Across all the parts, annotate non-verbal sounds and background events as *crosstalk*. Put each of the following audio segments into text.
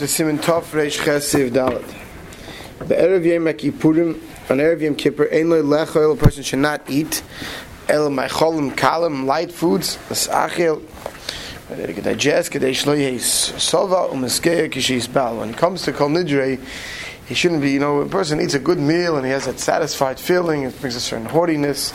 to Simon Tov Reish Chesiv Dalet. The Erev Yom Kippurim, on Erev Yom Kippur, Ein Lo Lechol, a person should not eat El Maicholim Kalim, light foods, As Achel, they can digest, Kadei Shlo Yeis Sova, Umeskeya Kishis. When it comes to Kol Nidrei, he shouldn't be, you know, a person eats a good meal and he has that satisfied feeling, it brings a certain haughtiness,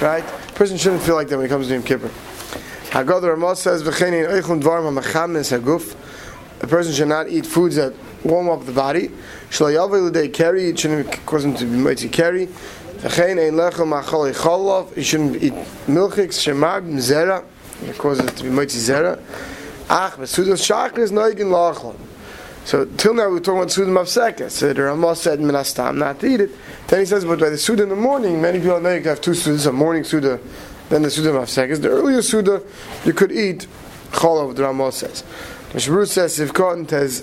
right? A person shouldn't feel like that when it comes to Yom Kippur. Haggadah Ramah says, V'chein ein Eichum Dvarim HaMachamis HaGuf, a person should not eat foods that warm up the body. Shlo carry, it shouldn't cause him to be mighty carry. He shouldn't eat milchiks, shemar zera, it causes it to be mighty zera. Ach, v'sudos shachris noigin la'achol. So till now we are talking about Suda Mavseka. So the Ramah said Minastam not to eat it. Then he says, but by the Suda in the morning, many people know you can have two Sudas, a morning Suda, then the Suda Mavseka. The earlier Suda, you could eat Cholov, the Ramah says. If cotton has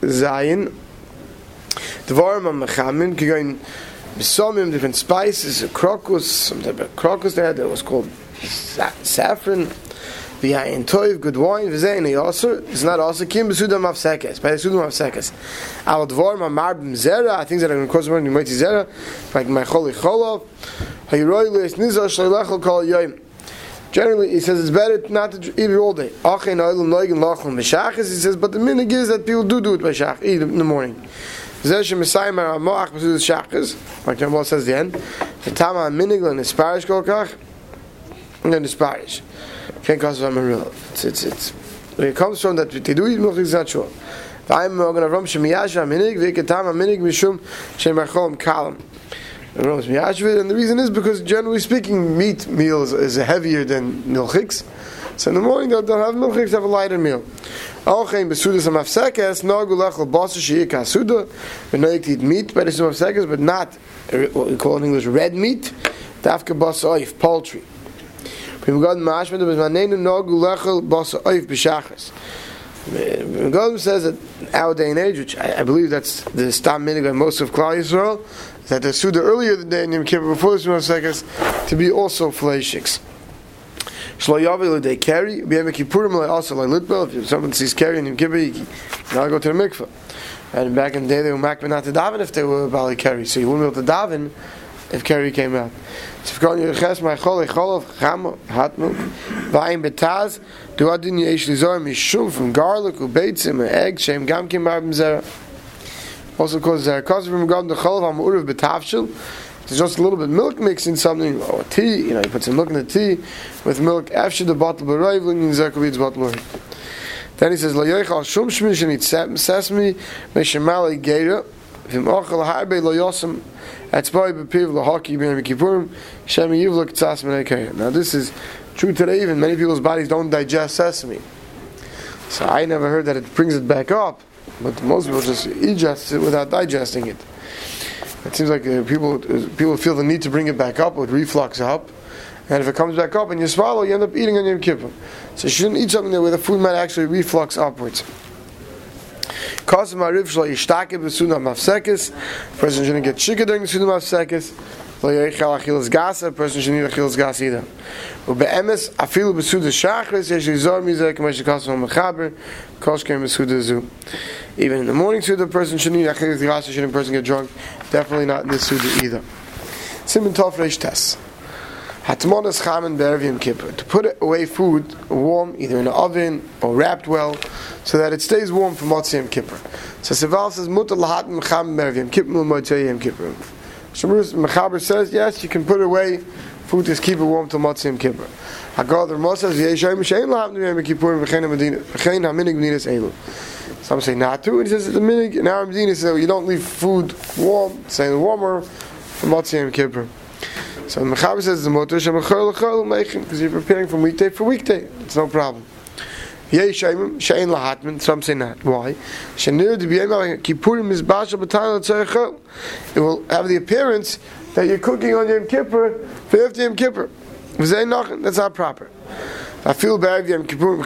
Zayin, Dvarim HaMechamin, Kigain Besomim, different spices, crocus, some type of crocus there that was called saffron, V'yayin toiv, good wine, v'zein also, it's not also kim b'suda mafsekes, by the suda mafsekes. Al dvar mamar b'm zera, things that are going to cause more than zera, like my choli cholov, hayroi leis nizah shleilechol kol yoyim. Generally, he says it's better not to eat it all day. Achein oilam noigin lachon b'shachas, he says, but the minig is that people do do it by shach, eat in the morning. Zeh shemesayim ar moach b'suda shachas, like Jambal says the end, the tama minig lan isparish kol kach, and then isparish can't cause a real. It's, it's, it's, it comes from that they do eat milk is not sure. I'm going to rum shemiyasha minig v'iketam minig mishum shemachom kalam. And the reason is because generally speaking, meat meals is heavier than milchiks. So in the morning they'll, they'll have milchiks, have a lighter meal. Alchein besudas amafsekes nagu lechol basa sheyik suda. We know you eat meat by the amafsekes, but not what we call in English red meat. Dafka basa oif, poultry. Pimgad mashma there was manenu nogu lechel basa oif b'shachas. Pimgad says that our day and age, which I, I believe that's the stam minig most of Klal Yisrael, that the Suda earlier the day in Yom Kippur before the seconds to be also fleishiks. Shlo they carry. B'yem Kippurim also like litbel. If someone sees carry in Yom Kippur, you now go to the mikveh. And back in the day, they were makbid not to daven if they were bali carry. So you wouldn't be able to daven if carry came out. if Sifkon Yerches my chol echolov cham hatmu v'ayim betaz do adin yesh lizor mishum from garlic ubeitzim and egg shem gam kim bar b'zera also causes zera causes from garden the chol am urev betavshil there's just a little bit milk mixed in something or tea you know you put some milk in the tea with milk after the bottle b'rayv in zerkovitz bottle then he says lo yoichal shum shmish and it's sesame meshemalei geira v'im ochel harbe why people the hockey ben kippurim shemi yivlok tzas menekayim. Now this is true today. Even many people's bodies don't digest sesame. So I never heard that it brings it back up, but most people just ingest it without digesting it. It seems like uh, people uh, people feel the need to bring it back up with reflux up, and if it comes back up and you swallow, you end up eating on Yom Kippur. So you shouldn't eat something there where the food might actually reflux upwards. Person shouldn't get shika during the Suda Mafsekis. A person shouldn't eat achilas gasa either. Ube'emes, afilu besuda shachris, yesh yizor mizeh, k'mesh yikasim mechaber, koshkem besuda zu. Even in the morning Suda, person shouldn't eat achilas gasa, shouldn't a person get drunk. Definitely not in this Suda either. Simon Tov Reish Tess. Hatmonas chamen be'erev Yom Kippur. To put away food warm, either in an oven or wrapped well, so that it stays warm for Motzei Yom Kippur. So Seval says, Mutar lahatim chamen be'erev Yom Kippur motzei Yom Kippur. Shemurus Mechaber says, yes, you can put away food to keep it warm till Motzei Yom Kippur. The Ramah says, Yeshayim she'en lahatim Yom Kippur v'chein ha-minig b'nidas elu. Some say not to, and he says the minig in our Medina says you don't leave food warm, saying warmer for Motzei Yom Kippur. So the Mechaber says the motor shemachol lechol meichin because you're preparing from weekday for weekday. It's no problem. Yei sheimim shein lahatmin. Some say not. Why? Shenir de kippurim is basha b'tayil tzeichel. It will have the appearance that you're cooking on Yom Kippur for after Yom Kippur. That's not proper. I feel bad Yom Kippur.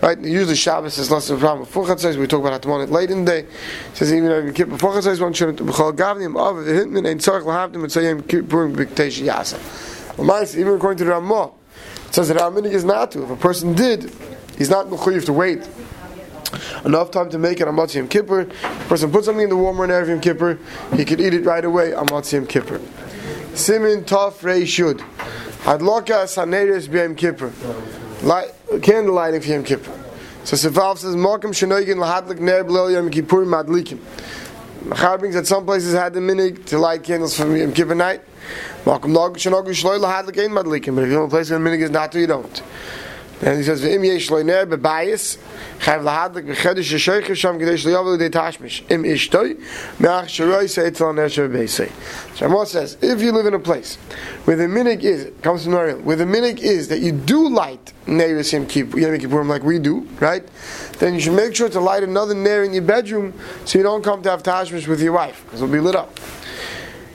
Right? Usually Shabbos is less of a problem. Before chatzos we talk about atmonat late in the day. It says even Yom Kippur before chatzos one shouldn't b'chol gavnim the hitman ein tzarich lahavdim and say Yom Kippur b'kteish yasa. Well, even according to the Ramah, it says that our is not to. If a person did, he's not mechuyev to wait enough time to make it on Yom Kippur. person puts something in the warmer on Erev Yom Kippur, he could eat it right away on Yom Kippur. Simin Tov Rei Shud. Adloka Saneris B'Yom Kippur. Light, candle lighting for Yom Kippur. So Sefal says, Mokum Shenoigin Lahadlik Ner B'Lel Yom Kippur Madlikim. Machar brings that some places had the minig to light candles for Yom Kippur night. Mokum Nog Shenogu Shloi Lahadlik Ein Madlikim. But if you're in a place where the minig is not you don't. And he says, "V'im yesh loiner bebayis, chayv lahadlik v'chedesh yeshoichiv sham kadesh liyavu l'dei tashmish. Im ishtoi, me'ach shiroi say tzal nesher beisei." Shamos says, if you live in a place where the minig is, comes from Ariel, where the minig is that you do light neiris yom kippurim like we do, right? Then you should make sure to light another nair in your bedroom so you don't come to have tashmish with your wife, because it'll be lit up.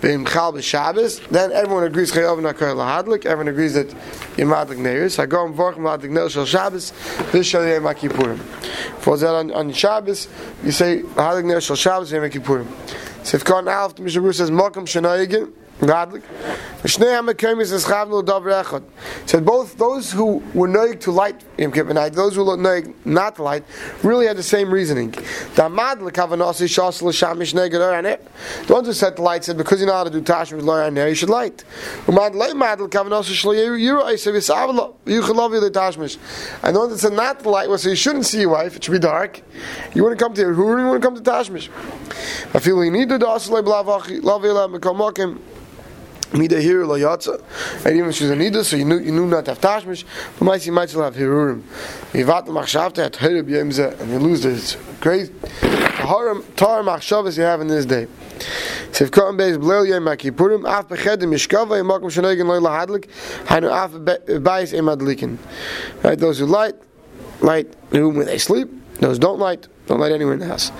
Chal Shabbos, then everyone agrees Chayav Nakar Lahadlik. Everyone agrees that you're Neiris. And Vorch Madlik Neil Shal Shabbos. This Shal Yom. For that on, on Shabbos, you say Lahadlik Neil Shal Shabbos Yom Kippurim. So Alf, the Mishnah says Malkam Shanayigin. Godlik. Said both those who were noig to light Yom Kippur night, those who were noig not to light, really had the same reasoning. The ones who set the light said because you know how to do tash with loy and you should light. And the ones that said not to light was so you shouldn't see your wife, it should be dark. You wouldn't come to who you to come to tashmish. I feel you need to do Mida here lo yatsa. And even if she's a nida, so you knew you knew not to have tashmish, but might you might still have hirurim. Yivat machshavta at hirib yemze, and you lose this great haram tar machshavas you have in this day. Sif kam beis blel yem makipurim af bechedim mishkava yem makom shenegen lo lahadlik hainu af beis emadlikin. Right, those who light, light the room where they sleep. Those don't light, don't light anywhere in the house.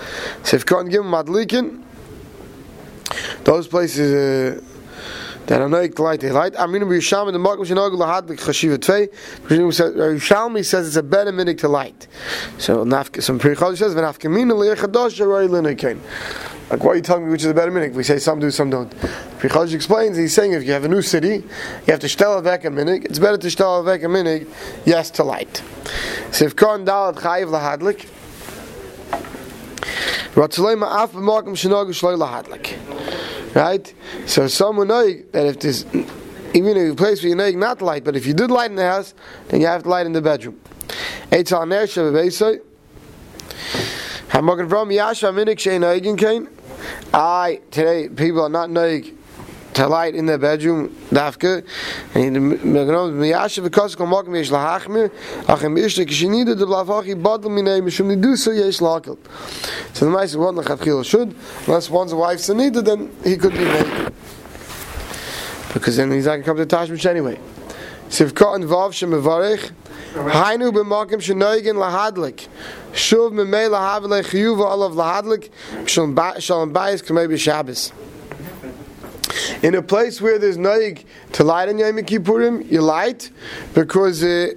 Sif kam give madlikin. Those places. Uh, that are noik light they light. I mean, Yisham the Makom Shenogel Lahad Chashiva Tvei. Yishalmi uh, says it's a better minute to light. So some Pri Chodesh says V'nafkamina Le'echadosh Aroi Linekain. Like, why are you telling me which is a better minute? We say some do, some don't. Pri Chodesh explains, he's saying if you have a new city, you have to shtel avek a minute. It's better to shtel avek a minute, yes, to light. So if Kon Dalat Chayiv Lahadlik, Ratzalei Ma'af B'Makom Shenogel Shloi Lahadlik. Right? So someone know that if this, even if a place where you know not light, but if you did light in the house, then you have to light in the bedroom. Eitz al ner sheva beisai. Hamogen from yasha minik shein noigin kain. I today people are not noig to light in the bedroom dafke and mir genommen mir yasha because kom morgen mir schlach mir ach im ist ich nie de blavach badl mir nehmen schon du so yes lakelt so the mice one hat gil should unless one's wife so need then he could be made because then he's like come to tashmish anyway got involved shem varich Hainu b'makim shenoigin lahadlik. Shuv memei lahavle chiyuva olav lahadlik. Shalom bayis k'mei b'shabbos. In a place where there's noig to light on Yom Kippurim, you light because uh,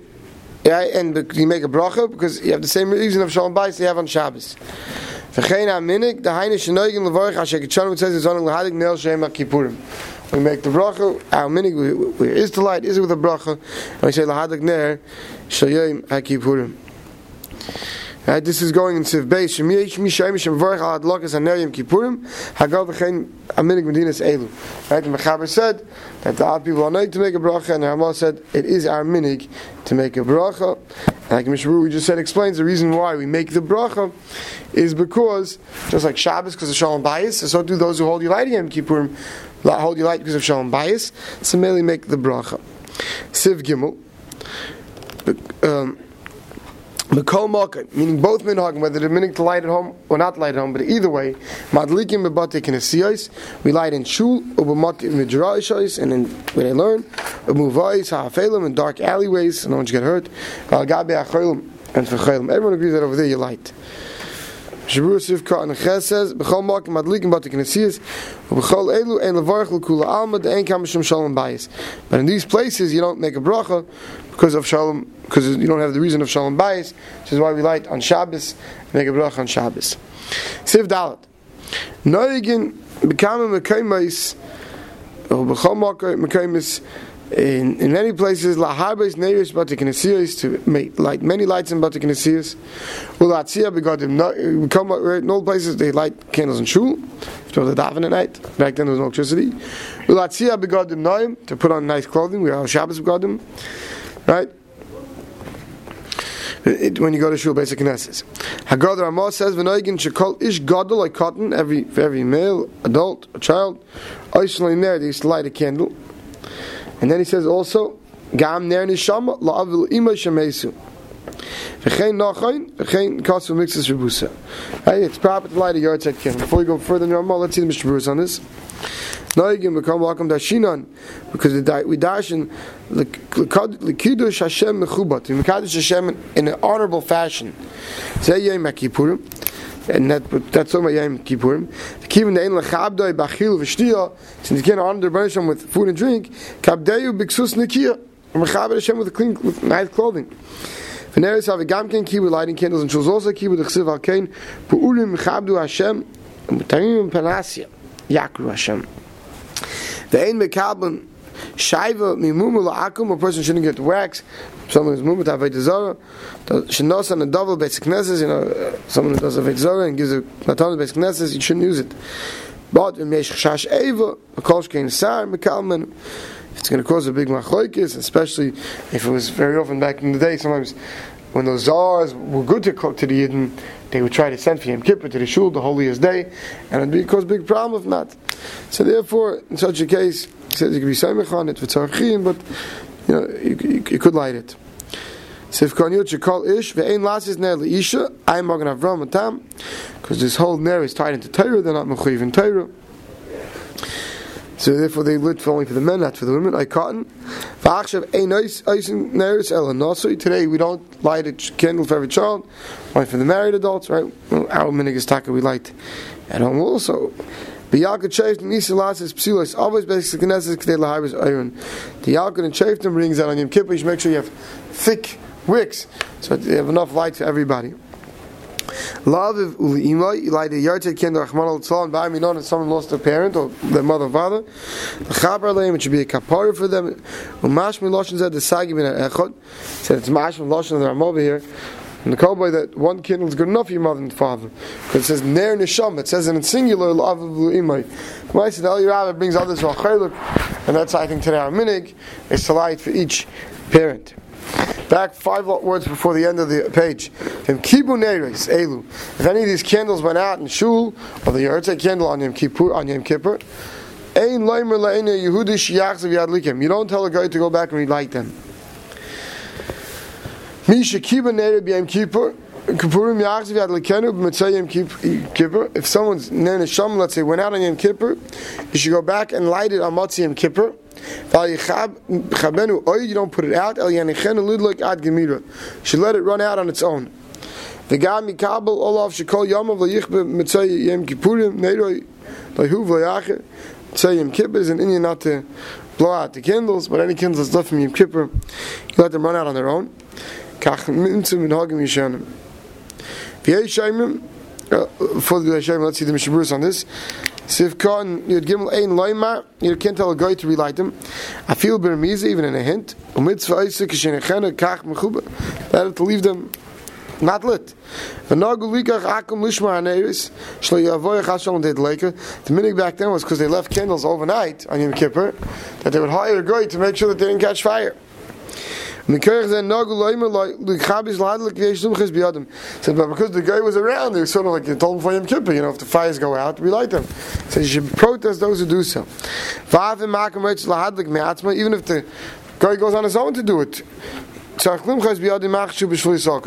yeah, and you make a bracha because you have the same reason of Shalom Bayis you have on Shabbos. V'chein ha'minik, the haine shenoigin levorich asher kitchonim, it says it's on l'hadik neil shem Kippurim. We make the bracha, our minik, where is the light, is it with a bracha, and we say l'hadik ner shayim ha'kippurim. Right, this is going in Siv Beis. Shem Yesh Mi Shem Vorach Al Adlokas Haner Yom Kippurim Hagal V'chein Aminik Medinas. Right, the Mechaber said that the other people are not to make a bracha, and Ramah said it is our minig to make a bracha. Like Mishru, we just said, explains the reason why we make the bracha is because just like Shabbos because of Shalom Bayis, so do those who hold you light Yom Kippurim hold you light because of Shalom Bayis. So merely make the bracha. Siv Gimel. Um, Mekol Mokim, meaning both minhagim, whether they're meaning to light at home or not light at home, but either way, Madlikim bebate kinesiyos, we light in shul, ubemokim midrashos, and then when they learn, umuvais ha'afelim, in dark alleyways, so no one should get hurt, al gabe acholim, and for. Everyone agrees that over there you light. But in these places you don't make a bracha because of Shalom, because you don't have the reason of Shalom Bayis, which is why we light on Shabbos, make a bracha on Shabbos. Siv Dalet. Noigin B'kamim Mekayimais, B'chol Mokim Mekayimais, in, in many places, La laharbes neiris batikinesias to make light many lights in batikinesias. Ulatzia begodim. We come in all places they light candles in shul. To the daven at night. Back then there was no electricity. Ulatzia begodim noim to put on nice clothing. We have Shabbos begodim, right? It, when you go to shul, basic knesses. Haggadah Ramah says, "V'noigin shekol ish gadol like cotton every every male, adult, a child. Oishloi there, they used to light a candle." And then he says also, Gam ner nishama la'avil ima shemesu. V'chein nachayin, v'chein kasu mixes rebusa. Hey, it's proper to light a yard set. Before we go further in Ramah, let's see the. Bruce on this. Noigim become welcome dashinan because we dash in l'kiddush Hashem mechubat. We mekadosh Hashem in an honorable fashion. Zeh yom Kippurim and that that's what Yom Kippurim. Kivin the ein lechabdoi bachil v'shtiya, since you can't honor the Rebbeinu with food and drink, kabdeyu biksus nikia, and mechaber Hashem with clean, with nice clothing. V'neres have a gamken kibbur lighting candles and shows also kibbur the chsiv al kain pu'ulim mechabdu Hashem mutarim panasya yakru Hashem. The ein mekabel Shaiva mimumu la'akum, a person shouldn't get wax. Someone who's mumu to Zara. Shenos on a double basic knesses, you know, uh, someone who does a Zara and gives a matan basic knesses, you shouldn't use it. But um, in Mesh Chash Eva, a Kolshkein Sar, Mekalman, it's going to cause a big machlokes, especially if it was very often back in the day, sometimes when those czars were good to cook to the Yidden, they would try to send for Yom Kippur to the shul, the holiest day, and it would cause big problem if not. So therefore, in such a case, says you could be samech on it but you know you, you, could light it. Because this whole Ner is tied into Torah they're not Mechuyiv in Torah. So therefore they lit for only for the men not for the women. I cotton today we don't light a candle for every child only for the married adults right? Our minig is taka we light at home also the Yalkut Shayf Nisa Lasses Psilos always basic Knesset Kdei Lahabis Iron. The Yalkut and Shayftim brings out on Yom Kippur. You should make sure you have thick wicks so you have enough light for everybody. Love uli imay, you light a yard candle Rahman al and me known if someone lost a parent or their mother or father. The Chabar Leim, it should be a kapara for them. Umash mi Loshen said the Sagi min Echot. Said it's Mash mi Loshen that I'm over here. And the cowboy that one candle is good enough for your mother and father. Because it says Ner Nisham, it says in singular, Love Imai. Why said El Yerabah brings others to and that's I think today our minig, is to light for each parent. Back five words before the end of the page. elu. If any of these candles went out in shul, or the Yertzeh candle on Yom Kippur, on Yom Kippur, ein leimer leine yehudish yachzav yadlikem. you don't tell a guy to go back and relight them. Misha. If someone's Ner Nesham, let's say, went out on Yom Kippur, you should go back and light it on Matzah Yom Kippur. You don't put it out. Gemira. You should let it run out on its own. The guy Mikabel Olav Shekol Yamav Layichbe Mitzay Yom Yom Kippur is an Indian not to blow out the candles, but any candles left from Yom Kippur, you let them run out on their own. Kach for the shaimim, let's see the Mishaburus on this. Sivkon, ein you can't tell a guy to relight them. I feel bermiza, even in a hint. Kach. Better to leave them not lit. Akum lishma did. The minig back then was because they left candles overnight on Yom Kippur, that they would hire a guy to make sure that they didn't catch fire. Said, but because the guy was around, they sort of like, you told him for Yom Kippur, you know, if the fires go out, we light them. So you should protest those who do so. Even if the guy goes on his own to do it.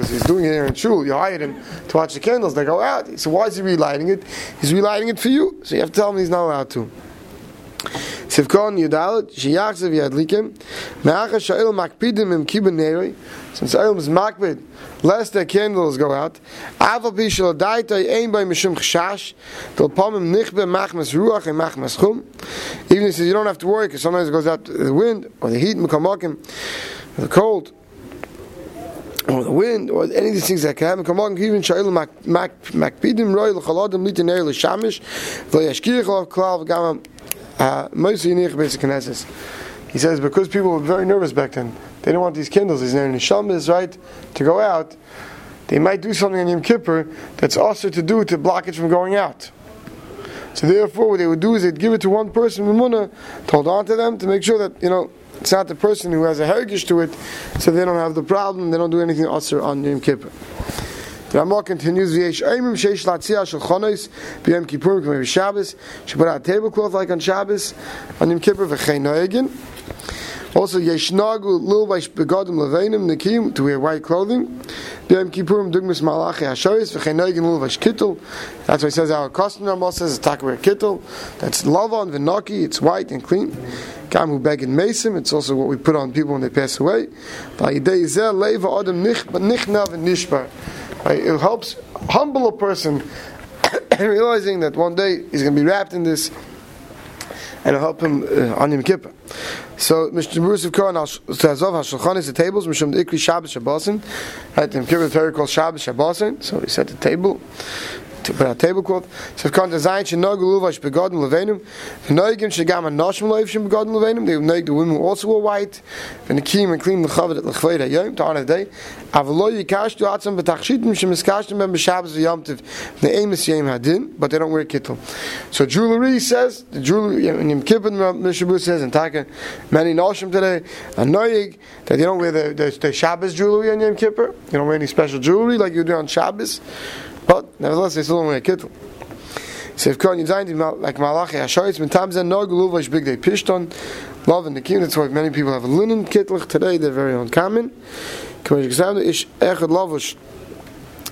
He's doing it here in Shul. You hired him to watch the candles, they go out. So why is he relighting it? He's relighting it for you. So you have to tell him he's not allowed to. Sivkon Yudalit, Shiyachzev Yadlikim, Me'acha Sha'il Makpidim Im Kibbun Neroi, since Eilim is Makpid, lest their candles go out, Aval Pishal Daita Ein Bay Mishum Chashash, Del Pomim Nichbe Machmas Ruach and Machmas Chum, even he says you don't have to worry, because sometimes it goes out the wind, or the heat, Mekamakim, the cold, or the wind, or any of these things that can happen. Come on, even Sha'il Makpidim Roy L'chaladim Litin Ner L'Shamish, V'yashkirich L'Klav Gamam, uh, Knesses. He says because people were very nervous back then. They didn't want these candles. These neshamas, right, to go out. They might do something on Yom Kippur that's also to do to block it from going out. So therefore, what they would do is they'd give it to one person, Mumuna, to hold on to them to make sure that you know it's not the person who has a heritage to it, so they don't have the problem. They don't do anything also on Yom Kippur. The Ramah continues, V'yesh oimim sheish latzia shel chonos b'yom kippurim k'mei Shabbos. She put out a tablecloth like on Shabbos on Yom Kippur v'chein noegin. Also, yeshnagu lilvaish begadim levenim nekim to wear white clothing. B'yom kippurim dugmas malachi hashoyis v'chein noegin lilvaish kittel. That's why says our custom Ramah says it's takwer kittel. That's lavan v'naki. It's white and clean. Gamu begin mesim. It's also what we put on people when they pass away. V'ayidei zeh leiva adam nichna v'nishbar. It helps humble a person *coughs* realizing that one day he's going to be wrapped in this and help him uh, on Yom Kippur. So, Mr. Bruce of Kohen, Tazov HaShulchan is the tables, Mishum Ikri Shabbos Shabbosin. Right, Yom Kippur, the Torah calls Shabbos Shabbosin. So, he set the table to put a tablecloth. So if konnte sein, she nog luvash begotten levenum. The noigim she gam a noshim loiv shem begotten levenum. They noig the women also were white. When the kim and clean the chavet at lechvei da yom to honor the day. Avalo yikash tu atzam betachshitim shem eskashtim ben b'shabbos v'yomtiv. The emes yom hadin, but they don't wear kittel. So jewelry says, the jewelry, in Yom Kippur, Mishabu says, in Taka, many noshim today, a noig, that they don't wear the, the, the Shabbos jewelry on Yom Kippur. They don't wear any special jewelry like you do on Shabbos. Nevertheless, they still don't wear a. So if Kohen Yizayim, like Malachi Hashoyitz, when Tamzen no guluvash big day pishton, love and king. That's why many people have a linen kittel today. They're very uncommon. Kohen Yizayim ish echad lavash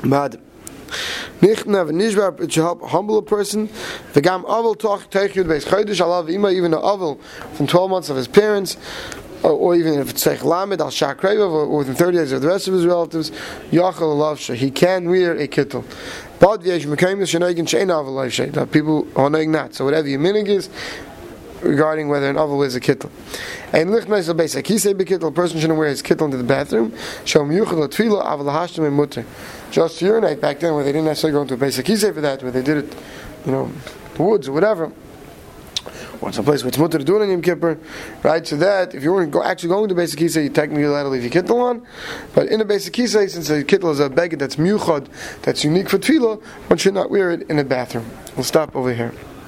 bad. Nichna v'nishbar, it should help humble a person. V'gam aval toch teichud beis chodesh, alav ima, even the aval from 12 months of his parents, or, or even if it's Seich Lamed al Shakrev, or within 30 days of the rest of his relatives, Yachal Alavsha, he can wear a kittel. But v'yesh mekayim shenegin shein aval leishay, that people are knowing that. So whatever your minig is, regarding whether an aval wears a kittel. And lichmeis al beisak, he say bekittel, a person shouldn't wear his kittel into the bathroom, shom yuchel tefillah aval hashtem and mutter. Just urinate back then, where they didn't necessarily go into a basic he say for that, where they did it, you know, woods or whatever or someplace where it's mutter to do it on Yom Kippur, right? So that if you weren't go, actually going to basic kisa, you technically allowed to leave your kittel on. But in a basic kisa, since the kittel is a beggar that's muchad, that's unique for tefillah, one should not wear it in a bathroom. We'll stop over here.